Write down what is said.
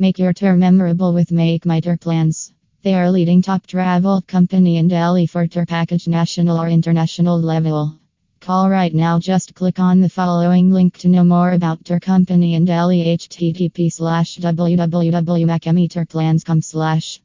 Make your tour memorable with Make My Tour plans. They are leading top travel company in Delhi for tour package national or international level. Call right now. Just click on the following link to know more about tour company in Delhi. http slash www.makemytourplans.com slash